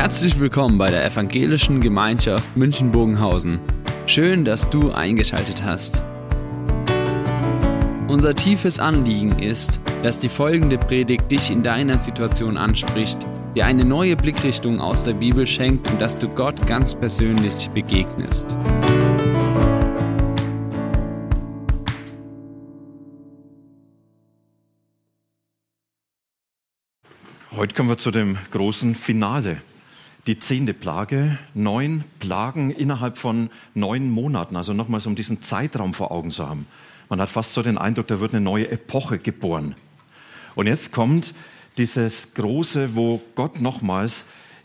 Herzlich willkommen bei der Evangelischen Gemeinschaft München-Bogenhausen. Schön, dass du eingeschaltet hast. Unser tiefes Anliegen ist, dass die folgende Predigt dich in deiner Situation anspricht, dir eine neue Blickrichtung aus der Bibel schenkt und dass du Gott ganz persönlich begegnest. Heute kommen wir zu dem großen Finale. Die zehnte Plage, neun Plagen innerhalb von neun Monaten, also nochmals um diesen Zeitraum vor Augen zu haben. Man hat fast so den Eindruck, da wird eine neue Epoche geboren. Und jetzt kommt dieses große, wo Gott nochmals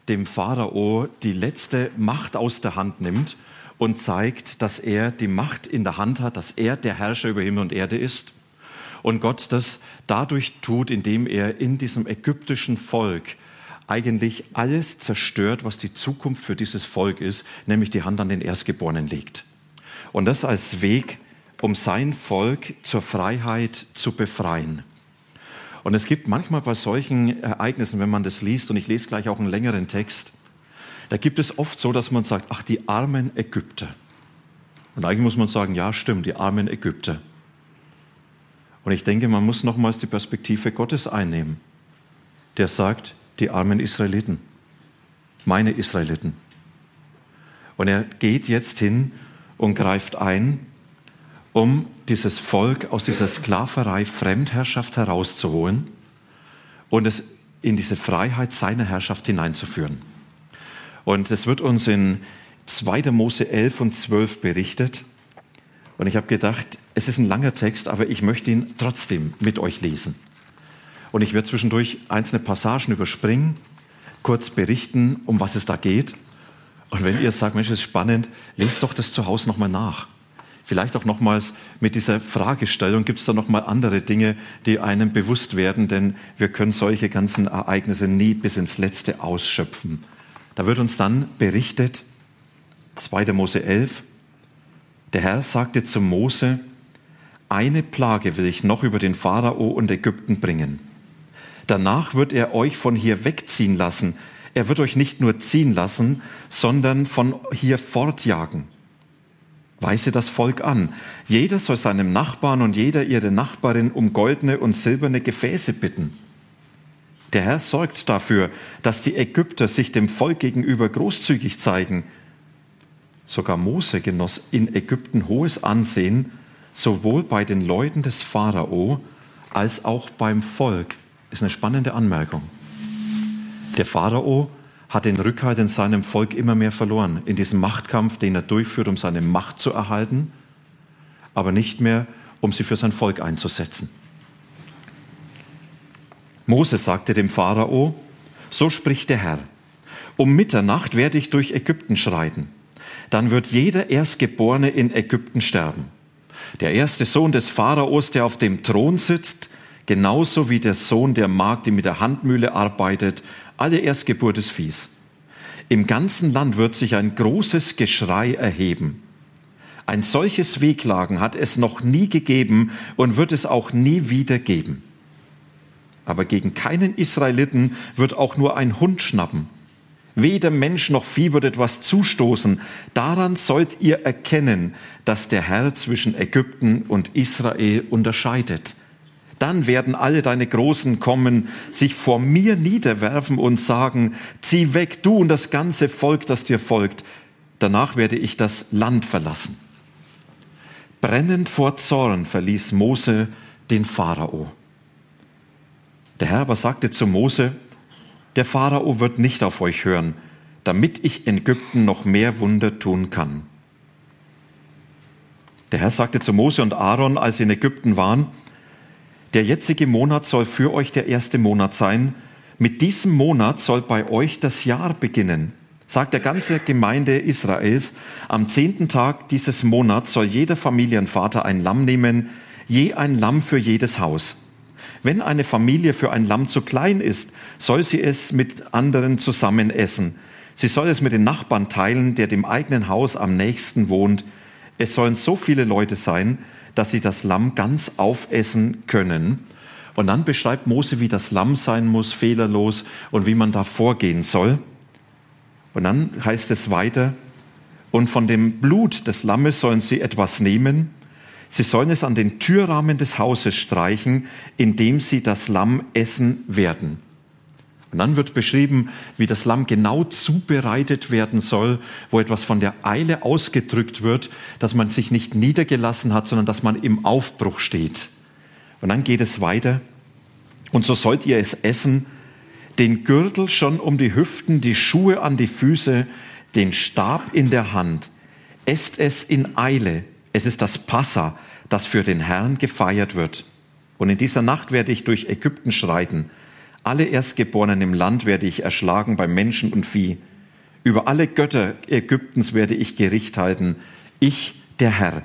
dem Pharao die letzte Macht aus der Hand nimmt und zeigt, dass er die Macht in der Hand hat, dass er der Herrscher über Himmel und Erde ist und Gott das dadurch tut, indem er in diesem ägyptischen Volk eigentlich alles zerstört, was die Zukunft für dieses Volk ist, nämlich die Hand an den Erstgeborenen legt. Und das als Weg, um sein Volk zur Freiheit zu befreien. Und es gibt manchmal bei solchen Ereignissen, wenn man das liest, und ich lese gleich auch einen längeren Text, da gibt es oft so, dass man sagt, ach, die armen Ägypter. Und eigentlich muss man sagen, ja, stimmt, die armen Ägypter. Und ich denke, man muss nochmals die Perspektive Gottes einnehmen, der sagt, die armen Israeliten, meine Israeliten. Und er geht jetzt hin und greift ein, um dieses Volk aus dieser Sklaverei, Fremdherrschaft herauszuholen und es in diese Freiheit seiner Herrschaft hineinzuführen. Und es wird uns in 2. Mose 11 und 12 berichtet. Und ich habe gedacht, es ist ein langer Text, aber ich möchte ihn trotzdem mit euch lesen. Und ich werde zwischendurch einzelne Passagen überspringen, kurz berichten, um was es da geht. Und wenn ihr sagt, Mensch, das ist spannend, lest doch das zu Hause nochmal nach. Vielleicht auch nochmals mit dieser Fragestellung, gibt es da nochmal andere Dinge, die einem bewusst werden, denn wir können solche ganzen Ereignisse nie bis ins Letzte ausschöpfen. Da wird uns dann berichtet, 2. Mose 11, der Herr sagte zu Mose, eine Plage will ich noch über den Pharao und Ägypten bringen. Danach wird er euch von hier wegziehen lassen. Er wird euch nicht nur ziehen lassen, sondern von hier fortjagen. Weise das Volk an. Jeder soll seinem Nachbarn und jeder ihre Nachbarin um goldene und silberne Gefäße bitten. Der Herr sorgt dafür, dass die Ägypter sich dem Volk gegenüber großzügig zeigen Sogar Mose genoss in Ägypten hohes Ansehen, sowohl bei den Leuten des Pharao als auch beim Volk. Ist eine spannende Anmerkung. Der Pharao hat den Rückhalt in seinem Volk immer mehr verloren, in diesem Machtkampf, den er durchführt, um seine Macht zu erhalten, aber nicht mehr, um sie für sein Volk einzusetzen. Mose sagte dem Pharao, so spricht der Herr, um Mitternacht werde ich durch Ägypten schreiten dann wird jeder Erstgeborene in Ägypten sterben. Der erste Sohn des Pharaos, der auf dem Thron sitzt, genauso wie der Sohn der Magd, die mit der Handmühle arbeitet, alle Erstgeburt des Viehs. Im ganzen Land wird sich ein großes Geschrei erheben. Ein solches Wehklagen hat es noch nie gegeben und wird es auch nie wieder geben. Aber gegen keinen Israeliten wird auch nur ein Hund schnappen. Weder Mensch noch Vieh wird etwas zustoßen. Daran sollt ihr erkennen, dass der Herr zwischen Ägypten und Israel unterscheidet. Dann werden alle deine Großen kommen, sich vor mir niederwerfen und sagen, zieh weg, du und das ganze Volk, das dir folgt. Danach werde ich das Land verlassen. Brennend vor Zorn verließ Mose den Pharao. Der Herr aber sagte zu Mose, der Pharao wird nicht auf euch hören, damit ich in Ägypten noch mehr Wunder tun kann. Der Herr sagte zu Mose und Aaron, als sie in Ägypten waren, der jetzige Monat soll für euch der erste Monat sein. Mit diesem Monat soll bei euch das Jahr beginnen. Sagt der ganze Gemeinde Israels, am zehnten Tag dieses Monats soll jeder Familienvater ein Lamm nehmen, je ein Lamm für jedes Haus. Wenn eine Familie für ein Lamm zu klein ist, soll sie es mit anderen zusammen essen. Sie soll es mit den Nachbarn teilen, der dem eigenen Haus am nächsten wohnt. Es sollen so viele Leute sein, dass sie das Lamm ganz aufessen können. Und dann beschreibt Mose, wie das Lamm sein muss, fehlerlos und wie man da vorgehen soll. Und dann heißt es weiter, und von dem Blut des Lammes sollen sie etwas nehmen, sie sollen es an den Türrahmen des Hauses streichen, indem sie das Lamm essen werden. Und dann wird beschrieben, wie das Lamm genau zubereitet werden soll, wo etwas von der Eile ausgedrückt wird, dass man sich nicht niedergelassen hat, sondern dass man im Aufbruch steht. Und dann geht es weiter. Und so sollt ihr es essen, den Gürtel schon um die Hüften, die Schuhe an die Füße, den Stab in der Hand. Esst es in Eile. Es ist das Passa, das für den Herrn gefeiert wird. Und in dieser Nacht werde ich durch Ägypten schreiten alle Erstgeborenen im Land werde ich erschlagen bei Menschen und Vieh. Über alle Götter Ägyptens werde ich Gericht halten. Ich, der Herr.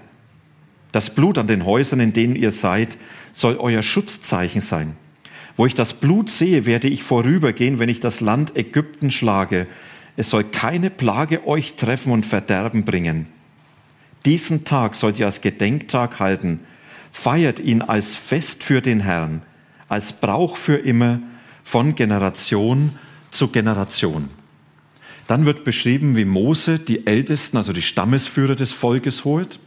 Das Blut an den Häusern, in denen ihr seid, soll euer Schutzzeichen sein. Wo ich das Blut sehe, werde ich vorübergehen, wenn ich das Land Ägypten schlage. Es soll keine Plage euch treffen und Verderben bringen. Diesen Tag sollt ihr als Gedenktag halten. Feiert ihn als Fest für den Herrn, als Brauch für immer von Generation zu Generation. Dann wird beschrieben, wie Mose die Ältesten, also die Stammesführer des Volkes holt,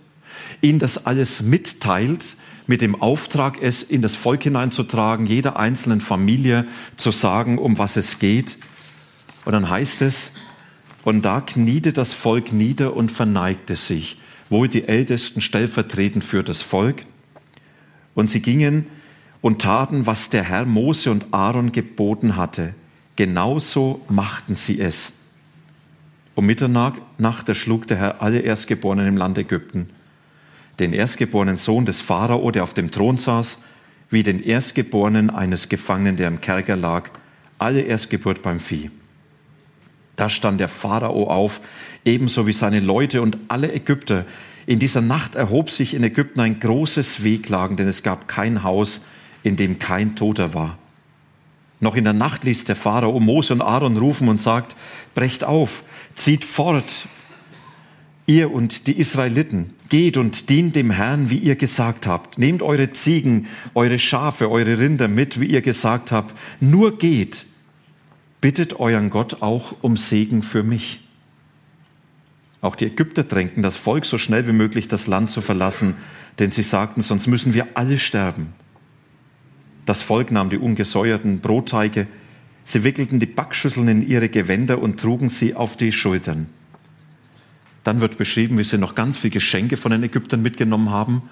ihnen das alles mitteilt, mit dem Auftrag, es in das Volk hineinzutragen, jeder einzelnen Familie zu sagen, um was es geht. Und dann heißt es, und da kniete das Volk nieder und verneigte sich, wohl die Ältesten stellvertretend für das Volk. Und sie gingen und taten, was der Herr Mose und Aaron geboten hatte. Genauso machten sie es. Um Mitternacht erschlug der Herr alle Erstgeborenen im Land Ägypten. Den erstgeborenen Sohn des Pharao, der auf dem Thron saß, wie den Erstgeborenen eines Gefangenen, der im Kerker lag, alle Erstgeburt beim Vieh. Da stand der Pharao auf, ebenso wie seine Leute und alle Ägypter. In dieser Nacht erhob sich in Ägypten ein großes Wehklagen, denn es gab kein Haus, in dem kein Toter war. Noch in der Nacht ließ der Pharao Mose und Aaron rufen und sagt, brecht auf, zieht fort, ihr und die Israeliten, geht und dient dem Herrn, wie ihr gesagt habt. Nehmt eure Ziegen, eure Schafe, eure Rinder mit, wie ihr gesagt habt. Nur geht, bittet euren Gott auch um Segen für mich. Auch die Ägypter drängten das Volk so schnell wie möglich das Land zu verlassen, denn sie sagten, sonst müssen wir alle sterben. Das Volk nahm die ungesäuerten Brotteige, sie wickelten die Backschüsseln in ihre Gewänder und trugen sie auf die Schultern. Dann wird beschrieben, wie sie noch ganz viele Geschenke von den Ägyptern mitgenommen haben,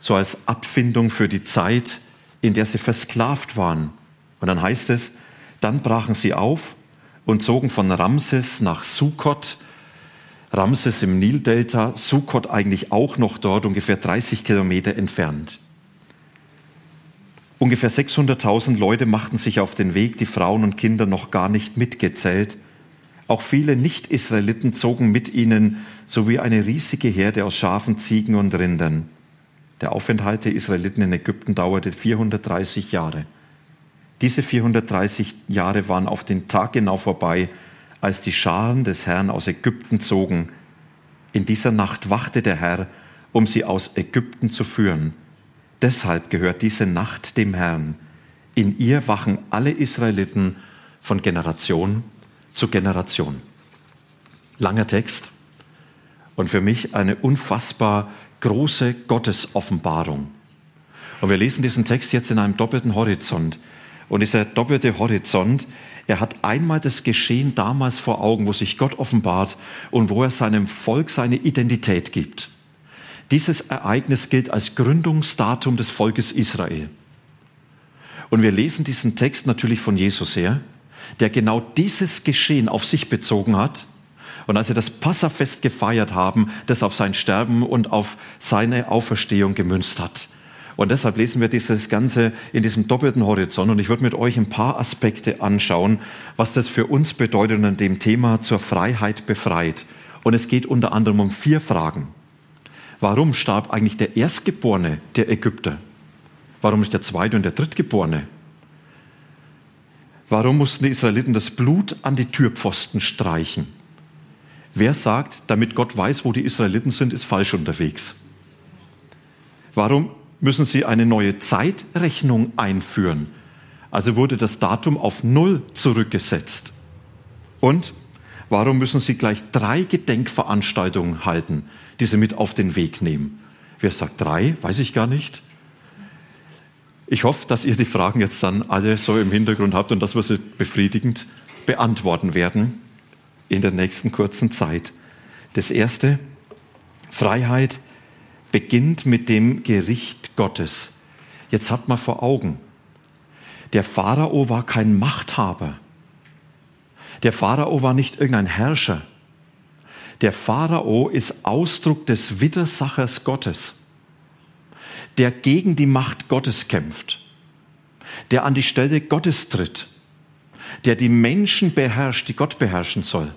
so als Abfindung für die Zeit, in der sie versklavt waren. Und dann heißt es, dann brachen sie auf und zogen von Ramses nach Sukkot, Ramses im Nildelta, Sukkot eigentlich auch noch dort, ungefähr 30 Kilometer entfernt. Ungefähr 600.000 Leute machten sich auf den Weg, die Frauen und Kinder noch gar nicht mitgezählt. Auch viele Nicht-Israeliten zogen mit ihnen, sowie eine riesige Herde aus Schafen, Ziegen und Rindern. Der Aufenthalt der Israeliten in Ägypten dauerte 430 Jahre. Diese 430 Jahre waren auf den Tag genau vorbei, als die Scharen des Herrn aus Ägypten zogen. In dieser Nacht wachte der Herr, um sie aus Ägypten zu führen. Deshalb gehört diese Nacht dem Herrn. In ihr wachen alle Israeliten von Generation zu Generation. Langer Text und für mich eine unfassbar große Gottesoffenbarung. Und wir lesen diesen Text jetzt in einem doppelten Horizont. Und dieser doppelte Horizont, er hat einmal das Geschehen damals vor Augen, wo sich Gott offenbart und wo er seinem Volk seine Identität gibt. Dieses Ereignis gilt als Gründungsdatum des Volkes Israel. Und wir lesen diesen Text natürlich von Jesus her, der genau dieses Geschehen auf sich bezogen hat. Und als sie das Passafest gefeiert haben, das auf sein Sterben und auf seine Auferstehung gemünzt hat. Und deshalb lesen wir dieses Ganze in diesem doppelten Horizont. Und ich würde mit euch ein paar Aspekte anschauen, was das für uns bedeutet und dem Thema zur Freiheit befreit. Und es geht unter anderem um vier Fragen. Warum starb eigentlich der Erstgeborene der Ägypter? Warum nicht der Zweite und der Drittgeborene? Warum mussten die Israeliten das Blut an die Türpfosten streichen? Wer sagt, damit Gott weiß, wo die Israeliten sind, ist falsch unterwegs? Warum müssen sie eine neue Zeitrechnung einführen? Also wurde das Datum auf Null zurückgesetzt. Und Warum müssen Sie gleich drei Gedenkveranstaltungen halten, die Sie mit auf den Weg nehmen? Wer sagt drei? Weiß ich gar nicht. Ich hoffe, dass ihr die Fragen jetzt dann alle so im Hintergrund habt und dass wir sie befriedigend beantworten werden in der nächsten kurzen Zeit. Das erste, Freiheit beginnt mit dem Gericht Gottes. Jetzt hat man vor Augen, der Pharao war kein Machthaber. Der Pharao war nicht irgendein Herrscher. Der Pharao ist Ausdruck des Widersachers Gottes der gegen die Macht Gottes kämpft, der an die Stelle Gottes tritt, der die Menschen beherrscht, die Gott beherrschen soll.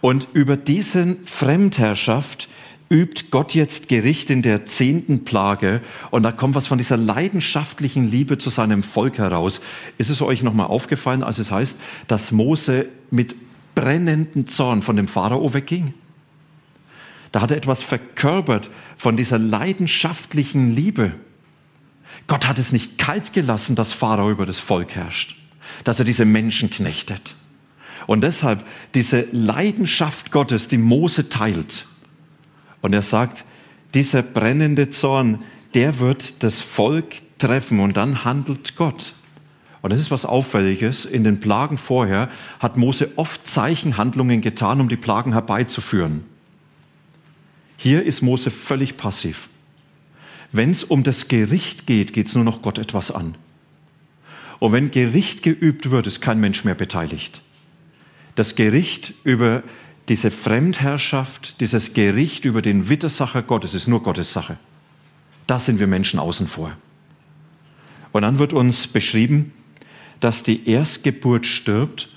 Und über diese Fremdherrschaft übt Gott jetzt Gericht in der zehnten Plage und da kommt was von dieser leidenschaftlichen Liebe zu seinem Volk heraus. Ist es euch nochmal aufgefallen, als es heißt, dass Mose mit brennendem Zorn von dem Pharao wegging? Da hat er etwas verkörpert von dieser leidenschaftlichen Liebe. Gott hat es nicht kalt gelassen, dass Pharao über das Volk herrscht, dass er diese Menschen knechtet. Und deshalb diese Leidenschaft Gottes, die Mose teilt. Und er sagt, dieser brennende Zorn, der wird das Volk treffen und dann handelt Gott. Und das ist was Auffälliges. In den Plagen vorher hat Mose oft Zeichenhandlungen getan, um die Plagen herbeizuführen. Hier ist Mose völlig passiv. Wenn es um das Gericht geht, geht es nur noch Gott etwas an. Und wenn Gericht geübt wird, ist kein Mensch mehr beteiligt. Das Gericht über diese Fremdherrschaft, dieses Gericht über den Widersacher Gottes ist nur Gottes Sache. Da sind wir Menschen außen vor. Und dann wird uns beschrieben, dass die Erstgeburt stirbt.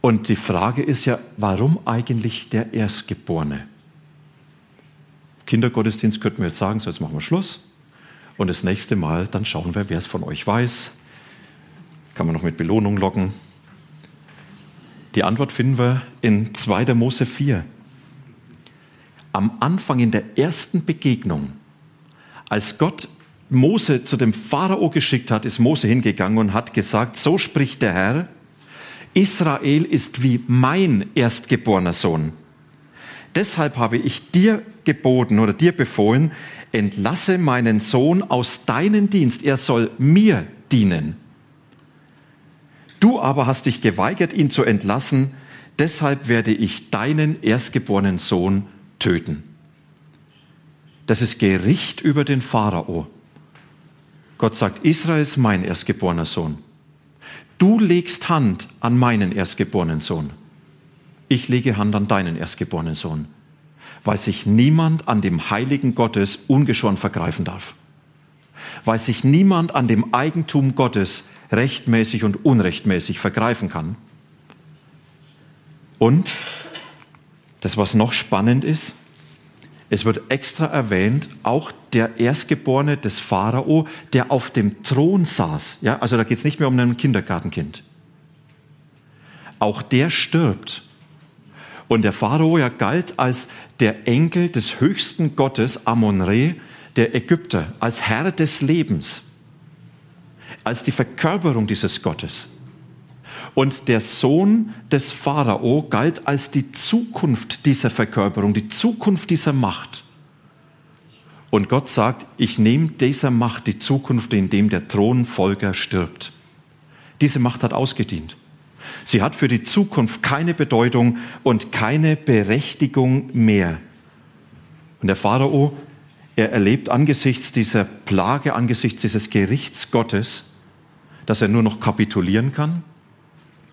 Und die Frage ist ja, warum eigentlich der Erstgeborene? Kindergottesdienst könnten wir jetzt sagen, so jetzt machen wir Schluss. Und das nächste Mal, dann schauen wir, wer es von euch weiß. Kann man noch mit Belohnung locken. Die Antwort finden wir in 2. Mose 4. Am Anfang in der ersten Begegnung, als Gott Mose zu dem Pharao geschickt hat, ist Mose hingegangen und hat gesagt, so spricht der Herr, Israel ist wie mein erstgeborener Sohn. Deshalb habe ich dir geboten oder dir befohlen, entlasse meinen Sohn aus deinem Dienst, er soll mir dienen. Du aber hast dich geweigert, ihn zu entlassen, deshalb werde ich deinen erstgeborenen Sohn töten. Das ist Gericht über den Pharao. Gott sagt, Israel ist mein erstgeborener Sohn. Du legst Hand an meinen erstgeborenen Sohn ich lege Hand an deinen erstgeborenen Sohn, weil sich niemand an dem Heiligen Gottes ungeschoren vergreifen darf, weil sich niemand an dem Eigentum Gottes rechtmäßig und unrechtmäßig vergreifen kann. Und das, was noch spannend ist, es wird extra erwähnt, auch der Erstgeborene des Pharao, der auf dem Thron saß. Ja, also da geht es nicht mehr um ein Kindergartenkind. Auch der stirbt und der Pharao ja galt als der Enkel des höchsten Gottes Amon-Re, der Ägypter, als Herr des Lebens, als die Verkörperung dieses Gottes. Und der Sohn des Pharao galt als die Zukunft dieser Verkörperung, die Zukunft dieser Macht. Und Gott sagt, ich nehme dieser Macht die Zukunft, indem der Thronfolger stirbt. Diese Macht hat ausgedient. Sie hat für die Zukunft keine Bedeutung und keine Berechtigung mehr. Und der Pharao, er erlebt angesichts dieser Plage, angesichts dieses Gerichts Gottes, dass er nur noch kapitulieren kann.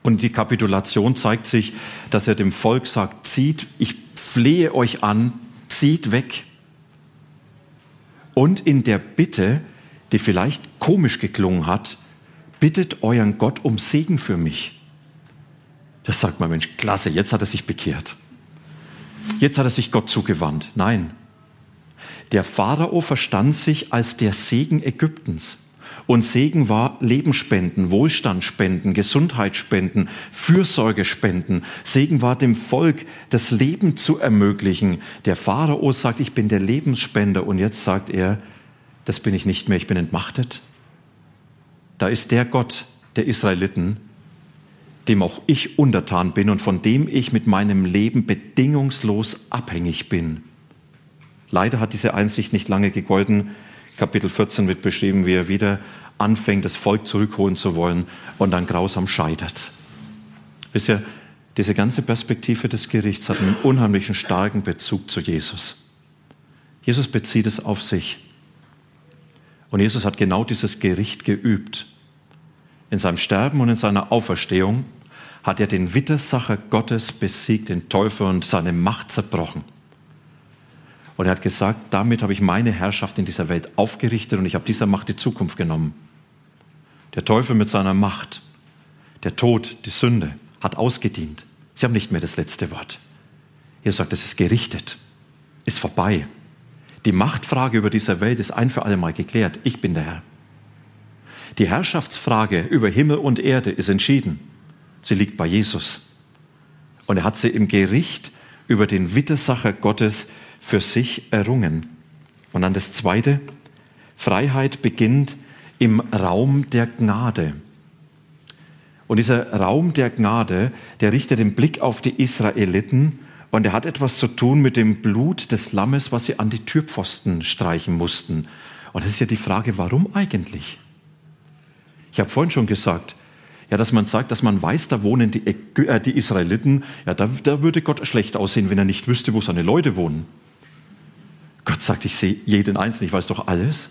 Und die Kapitulation zeigt sich, dass er dem Volk sagt, zieht, ich flehe euch an, zieht weg. Und in der Bitte, die vielleicht komisch geklungen hat, bittet euren Gott um Segen für mich. Das sagt man, Mensch, klasse, jetzt hat er sich bekehrt. Jetzt hat er sich Gott zugewandt. Nein. Der Pharao verstand sich als der Segen Ägyptens. Und Segen war Lebensspenden, Wohlstandsspenden, Gesundheitsspenden, Fürsorgespenden. Segen war dem Volk das Leben zu ermöglichen. Der Pharao sagt, ich bin der Lebensspender und jetzt sagt er, das bin ich nicht mehr, ich bin entmachtet. Da ist der Gott der Israeliten, dem auch ich untertan bin und von dem ich mit meinem Leben bedingungslos abhängig bin. Leider hat diese Einsicht nicht lange gegolten. Kapitel 14 wird beschrieben, wie er wieder anfängt, das Volk zurückholen zu wollen und dann grausam scheitert. Wisst ihr, diese ganze Perspektive des Gerichts hat einen unheimlichen starken Bezug zu Jesus. Jesus bezieht es auf sich. Und Jesus hat genau dieses Gericht geübt. In seinem Sterben und in seiner Auferstehung hat er den Widersacher Gottes besiegt, den Teufel und seine Macht zerbrochen. Und er hat gesagt, damit habe ich meine Herrschaft in dieser Welt aufgerichtet und ich habe dieser Macht die Zukunft genommen. Der Teufel mit seiner Macht, der Tod, die Sünde, hat ausgedient. Sie haben nicht mehr das letzte Wort. Jesus sagt, es ist gerichtet, ist vorbei. Die Machtfrage über dieser Welt ist ein für alle Mal geklärt. Ich bin der Herr. Die Herrschaftsfrage über Himmel und Erde ist entschieden. Sie liegt bei Jesus. Und er hat sie im Gericht über den Widersacher Gottes für sich errungen. Und dann das Zweite, Freiheit beginnt im Raum der Gnade. Und dieser Raum der Gnade, der richtet den Blick auf die Israeliten und er hat etwas zu tun mit dem Blut des Lammes, was sie an die Türpfosten streichen mussten. Und das ist ja die Frage, warum eigentlich? Ich habe vorhin schon gesagt, ja, dass man sagt, dass man weiß, da wohnen die, äh, die Israeliten, ja, da, da würde Gott schlecht aussehen, wenn er nicht wüsste, wo seine Leute wohnen. Gott sagt, ich sehe jeden Einzelnen, ich weiß doch alles.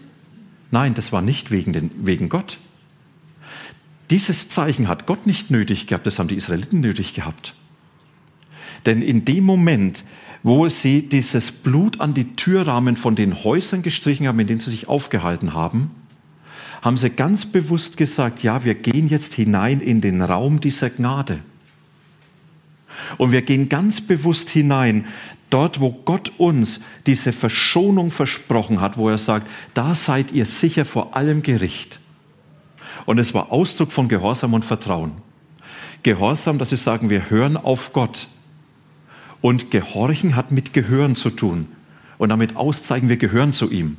Nein, das war nicht wegen, den, wegen Gott. Dieses Zeichen hat Gott nicht nötig gehabt, das haben die Israeliten nötig gehabt. Denn in dem Moment, wo sie dieses Blut an die Türrahmen von den Häusern gestrichen haben, in denen sie sich aufgehalten haben, haben sie ganz bewusst gesagt, ja, wir gehen jetzt hinein in den Raum dieser Gnade. Und wir gehen ganz bewusst hinein, dort, wo Gott uns diese Verschonung versprochen hat, wo er sagt, da seid ihr sicher vor allem Gericht. Und es war Ausdruck von Gehorsam und Vertrauen. Gehorsam, dass sie sagen, wir hören auf Gott. Und Gehorchen hat mit Gehören zu tun. Und damit auszeigen, wir gehören zu ihm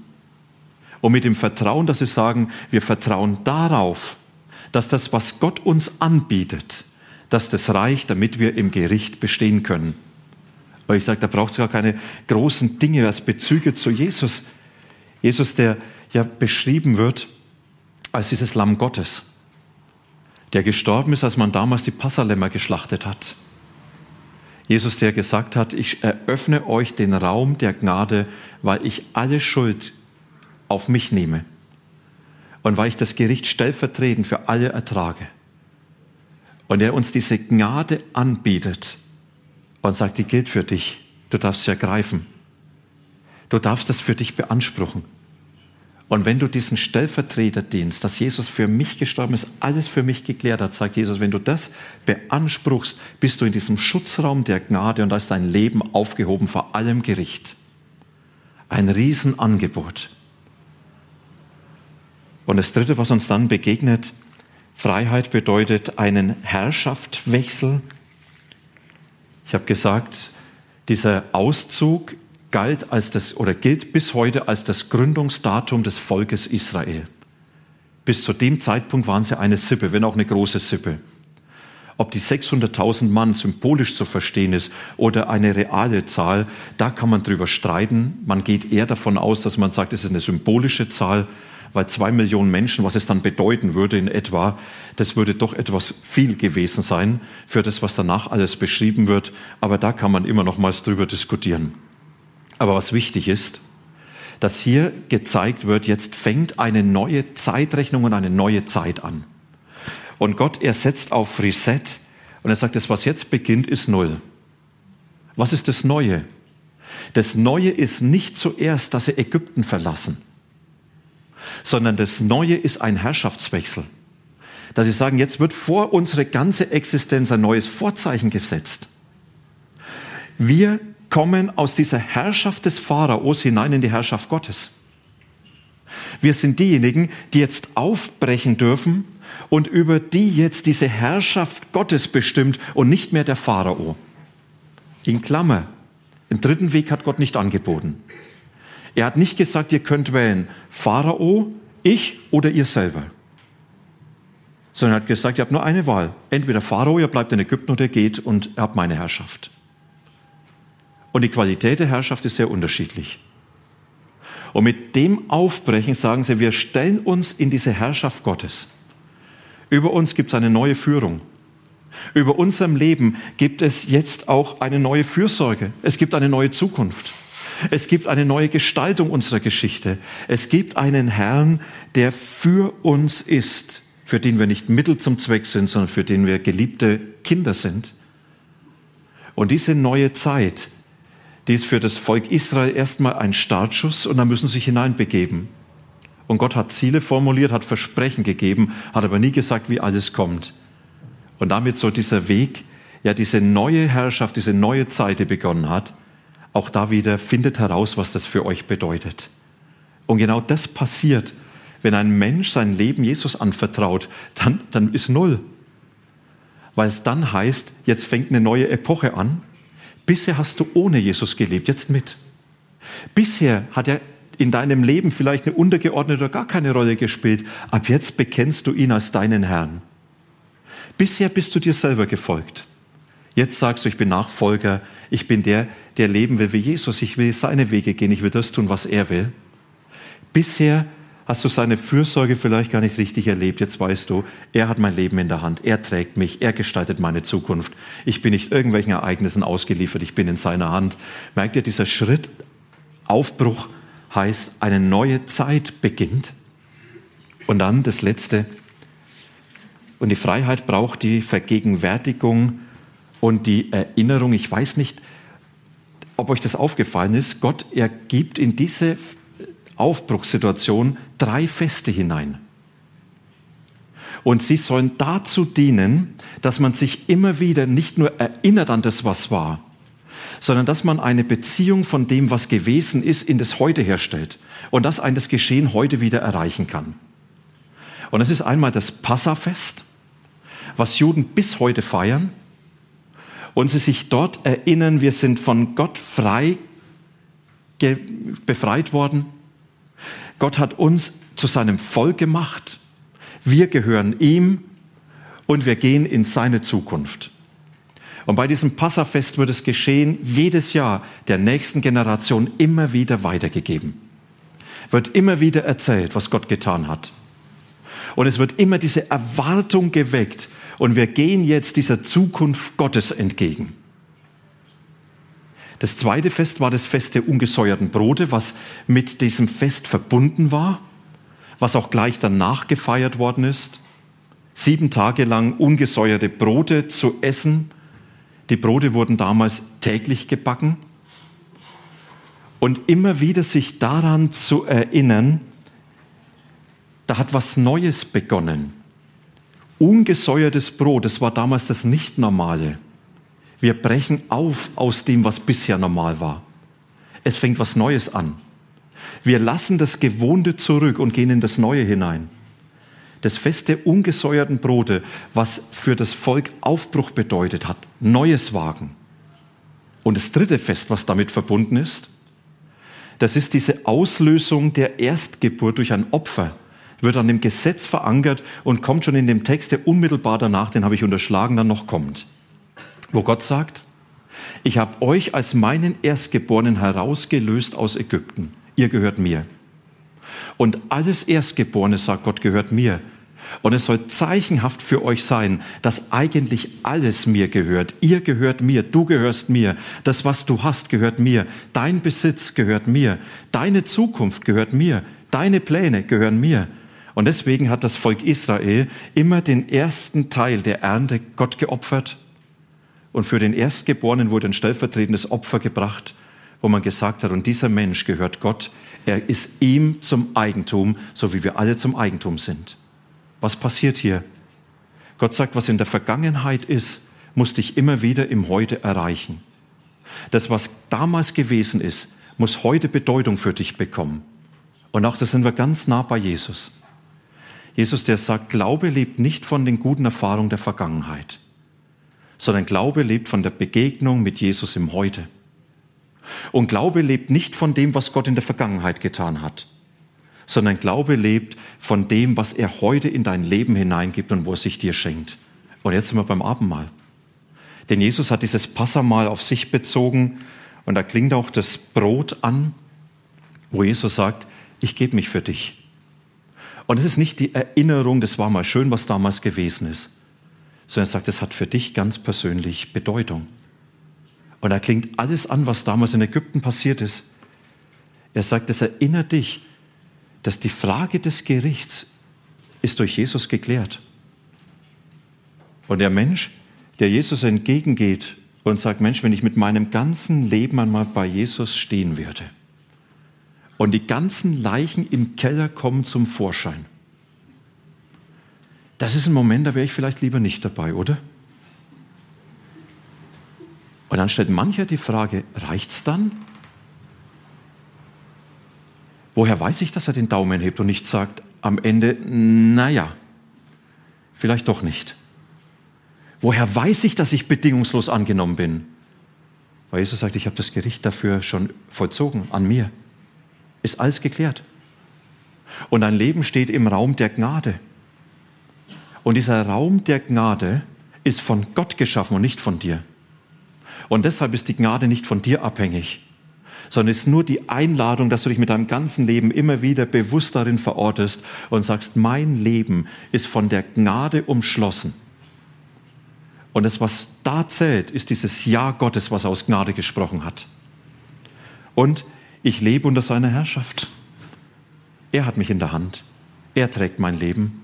und mit dem Vertrauen, dass sie sagen, wir vertrauen darauf, dass das, was Gott uns anbietet, dass das reicht, damit wir im Gericht bestehen können. Weil ich sage, da braucht es gar keine großen Dinge als Bezüge zu Jesus. Jesus, der ja beschrieben wird als dieses Lamm Gottes, der gestorben ist, als man damals die Passalämmer geschlachtet hat. Jesus, der gesagt hat, ich eröffne euch den Raum der Gnade, weil ich alle Schuld auf mich nehme und weil ich das Gericht stellvertretend für alle ertrage. Und er uns diese Gnade anbietet und sagt, die gilt für dich. Du darfst sie ergreifen. Du darfst das für dich beanspruchen. Und wenn du diesen Stellvertreterdienst, dass Jesus für mich gestorben ist, alles für mich geklärt hat, sagt Jesus, wenn du das beanspruchst, bist du in diesem Schutzraum der Gnade und da ist dein Leben aufgehoben vor allem Gericht. Ein Riesenangebot. Und das Dritte, was uns dann begegnet, Freiheit bedeutet einen Herrschaftswechsel. Ich habe gesagt, dieser Auszug galt als das oder gilt bis heute als das Gründungsdatum des Volkes Israel. Bis zu dem Zeitpunkt waren sie eine Sippe, wenn auch eine große Sippe. Ob die 600.000 Mann symbolisch zu verstehen ist oder eine reale Zahl, da kann man drüber streiten. Man geht eher davon aus, dass man sagt, es ist eine symbolische Zahl, weil zwei Millionen Menschen, was es dann bedeuten würde in etwa, das würde doch etwas viel gewesen sein für das, was danach alles beschrieben wird. Aber da kann man immer noch mal drüber diskutieren. Aber was wichtig ist, dass hier gezeigt wird, jetzt fängt eine neue Zeitrechnung und eine neue Zeit an. Und Gott, er setzt auf Reset und er sagt, das, was jetzt beginnt, ist Null. Was ist das Neue? Das Neue ist nicht zuerst, dass sie Ägypten verlassen sondern das Neue ist ein Herrschaftswechsel. Dass sie sagen, jetzt wird vor unsere ganze Existenz ein neues Vorzeichen gesetzt. Wir kommen aus dieser Herrschaft des Pharaos hinein in die Herrschaft Gottes. Wir sind diejenigen, die jetzt aufbrechen dürfen und über die jetzt diese Herrschaft Gottes bestimmt und nicht mehr der Pharao. In Klammer, den dritten Weg hat Gott nicht angeboten. Er hat nicht gesagt, ihr könnt wählen Pharao, ich oder ihr selber. sondern er hat gesagt, ihr habt nur eine Wahl. Entweder Pharao, ihr bleibt in Ägypten oder ihr geht und ihr habt meine Herrschaft. Und die Qualität der Herrschaft ist sehr unterschiedlich. Und mit dem Aufbrechen sagen sie, wir stellen uns in diese Herrschaft Gottes. Über uns gibt es eine neue Führung. Über unserem Leben gibt es jetzt auch eine neue Fürsorge. Es gibt eine neue Zukunft. Es gibt eine neue Gestaltung unserer Geschichte. Es gibt einen Herrn, der für uns ist, für den wir nicht Mittel zum Zweck sind, sondern für den wir geliebte Kinder sind. Und diese neue Zeit, die ist für das Volk Israel erstmal ein Startschuss und da müssen sie sich hineinbegeben. Und Gott hat Ziele formuliert, hat Versprechen gegeben, hat aber nie gesagt, wie alles kommt. Und damit soll dieser Weg, ja diese neue Herrschaft, diese neue Zeit, die begonnen hat, auch da wieder findet heraus, was das für euch bedeutet. Und genau das passiert, wenn ein Mensch sein Leben Jesus anvertraut, dann, dann ist null. Weil es dann heißt, jetzt fängt eine neue Epoche an. Bisher hast du ohne Jesus gelebt, jetzt mit. Bisher hat er in deinem Leben vielleicht eine untergeordnete oder gar keine Rolle gespielt. Ab jetzt bekennst du ihn als deinen Herrn. Bisher bist du dir selber gefolgt. Jetzt sagst du, ich bin Nachfolger, ich bin der, der leben will wie Jesus, ich will seine Wege gehen, ich will das tun, was er will. Bisher hast du seine Fürsorge vielleicht gar nicht richtig erlebt. Jetzt weißt du, er hat mein Leben in der Hand, er trägt mich, er gestaltet meine Zukunft. Ich bin nicht irgendwelchen Ereignissen ausgeliefert, ich bin in seiner Hand. Merkt ihr, dieser Schritt, Aufbruch heißt, eine neue Zeit beginnt. Und dann das Letzte, und die Freiheit braucht die Vergegenwärtigung und die Erinnerung. Ich weiß nicht, ob euch das aufgefallen ist. Gott ergibt in diese Aufbruchssituation drei Feste hinein. Und sie sollen dazu dienen, dass man sich immer wieder nicht nur erinnert an das, was war, sondern dass man eine Beziehung von dem, was gewesen ist, in das Heute herstellt und dass ein das Geschehen heute wieder erreichen kann. Und es ist einmal das Passafest, was Juden bis heute feiern und sie sich dort erinnern, wir sind von Gott frei befreit worden. Gott hat uns zu seinem Volk gemacht. Wir gehören ihm und wir gehen in seine Zukunft. Und bei diesem Passafest wird es geschehen, jedes Jahr der nächsten Generation immer wieder weitergegeben. Wird immer wieder erzählt, was Gott getan hat. Und es wird immer diese Erwartung geweckt, und wir gehen jetzt dieser Zukunft Gottes entgegen. Das zweite Fest war das Fest der ungesäuerten Brote, was mit diesem Fest verbunden war, was auch gleich danach gefeiert worden ist. Sieben Tage lang ungesäuerte Brote zu essen. Die Brote wurden damals täglich gebacken. Und immer wieder sich daran zu erinnern, da hat was Neues begonnen ungesäuertes Brot, das war damals das Nicht-Normale. Wir brechen auf aus dem, was bisher normal war. Es fängt was Neues an. Wir lassen das Gewohnte zurück und gehen in das Neue hinein. Das Fest der ungesäuerten Brote, was für das Volk Aufbruch bedeutet hat, Neues wagen. Und das dritte Fest, was damit verbunden ist, das ist diese Auslösung der Erstgeburt durch ein Opfer wird an dem Gesetz verankert und kommt schon in dem Text, der unmittelbar danach, den habe ich unterschlagen, dann noch kommt. Wo Gott sagt, ich habe euch als meinen Erstgeborenen herausgelöst aus Ägypten. Ihr gehört mir. Und alles Erstgeborene, sagt Gott, gehört mir. Und es soll zeichenhaft für euch sein, dass eigentlich alles mir gehört. Ihr gehört mir, du gehörst mir. Das, was du hast, gehört mir. Dein Besitz gehört mir. Deine Zukunft gehört mir. Deine Pläne gehören mir. Und deswegen hat das Volk Israel immer den ersten Teil der Ernte Gott geopfert. Und für den Erstgeborenen wurde ein stellvertretendes Opfer gebracht, wo man gesagt hat, und dieser Mensch gehört Gott, er ist ihm zum Eigentum, so wie wir alle zum Eigentum sind. Was passiert hier? Gott sagt, was in der Vergangenheit ist, muss dich immer wieder im Heute erreichen. Das, was damals gewesen ist, muss heute Bedeutung für dich bekommen. Und auch das sind wir ganz nah bei Jesus. Jesus, der sagt, Glaube lebt nicht von den guten Erfahrungen der Vergangenheit, sondern Glaube lebt von der Begegnung mit Jesus im Heute. Und Glaube lebt nicht von dem, was Gott in der Vergangenheit getan hat, sondern Glaube lebt von dem, was er heute in dein Leben hineingibt und wo er sich dir schenkt. Und jetzt sind wir beim Abendmahl. Denn Jesus hat dieses Passamal auf sich bezogen und da klingt auch das Brot an, wo Jesus sagt, ich gebe mich für dich. Und es ist nicht die Erinnerung, das war mal schön, was damals gewesen ist, sondern er sagt, es hat für dich ganz persönlich Bedeutung. Und da klingt alles an, was damals in Ägypten passiert ist. Er sagt, es erinnert dich, dass die Frage des Gerichts ist durch Jesus geklärt. Und der Mensch, der Jesus entgegengeht und sagt, Mensch, wenn ich mit meinem ganzen Leben einmal bei Jesus stehen würde und die ganzen Leichen im Keller kommen zum Vorschein, das ist ein Moment, da wäre ich vielleicht lieber nicht dabei, oder? Und dann stellt mancher die Frage, reicht's dann? Woher weiß ich, dass er den Daumen hebt und nicht sagt am Ende, naja, vielleicht doch nicht? Woher weiß ich, dass ich bedingungslos angenommen bin? Weil Jesus sagt, ich habe das Gericht dafür schon vollzogen an mir. Ist alles geklärt. Und dein Leben steht im Raum der Gnade. Und dieser Raum der Gnade ist von Gott geschaffen und nicht von dir. Und deshalb ist die Gnade nicht von dir abhängig, sondern ist nur die Einladung, dass du dich mit deinem ganzen Leben immer wieder bewusst darin verortest und sagst, mein Leben ist von der Gnade umschlossen. Und das, was da zählt, ist dieses Ja Gottes, was er aus Gnade gesprochen hat. Und ich lebe unter seiner Herrschaft. Er hat mich in der Hand. Er trägt mein Leben.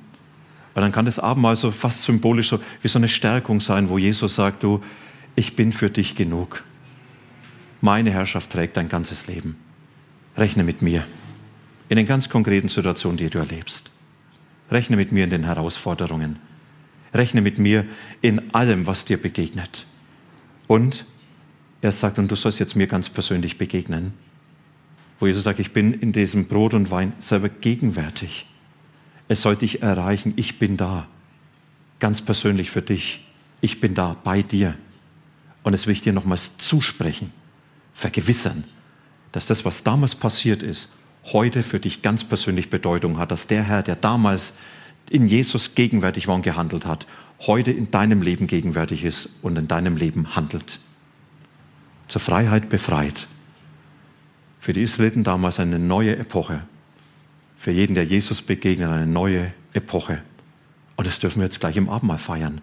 Und dann kann das Abendmahl so fast symbolisch so wie so eine Stärkung sein, wo Jesus sagt, du, ich bin für dich genug. Meine Herrschaft trägt dein ganzes Leben. Rechne mit mir in den ganz konkreten Situationen, die du erlebst. Rechne mit mir in den Herausforderungen. Rechne mit mir in allem, was dir begegnet. Und er sagt, und du sollst jetzt mir ganz persönlich begegnen. Wo Jesus sagt, ich bin in diesem Brot und Wein selber gegenwärtig. Es soll dich erreichen, ich bin da. Ganz persönlich für dich. Ich bin da, bei dir. Und es will ich dir nochmals zusprechen, vergewissern, dass das, was damals passiert ist, heute für dich ganz persönlich Bedeutung hat, dass der Herr, der damals in Jesus gegenwärtig war und gehandelt hat, heute in deinem Leben gegenwärtig ist und in deinem Leben handelt. Zur Freiheit befreit. Für die Israeliten damals eine neue Epoche. Für jeden, der Jesus begegnet, eine neue Epoche. Und das dürfen wir jetzt gleich im Abendmahl feiern.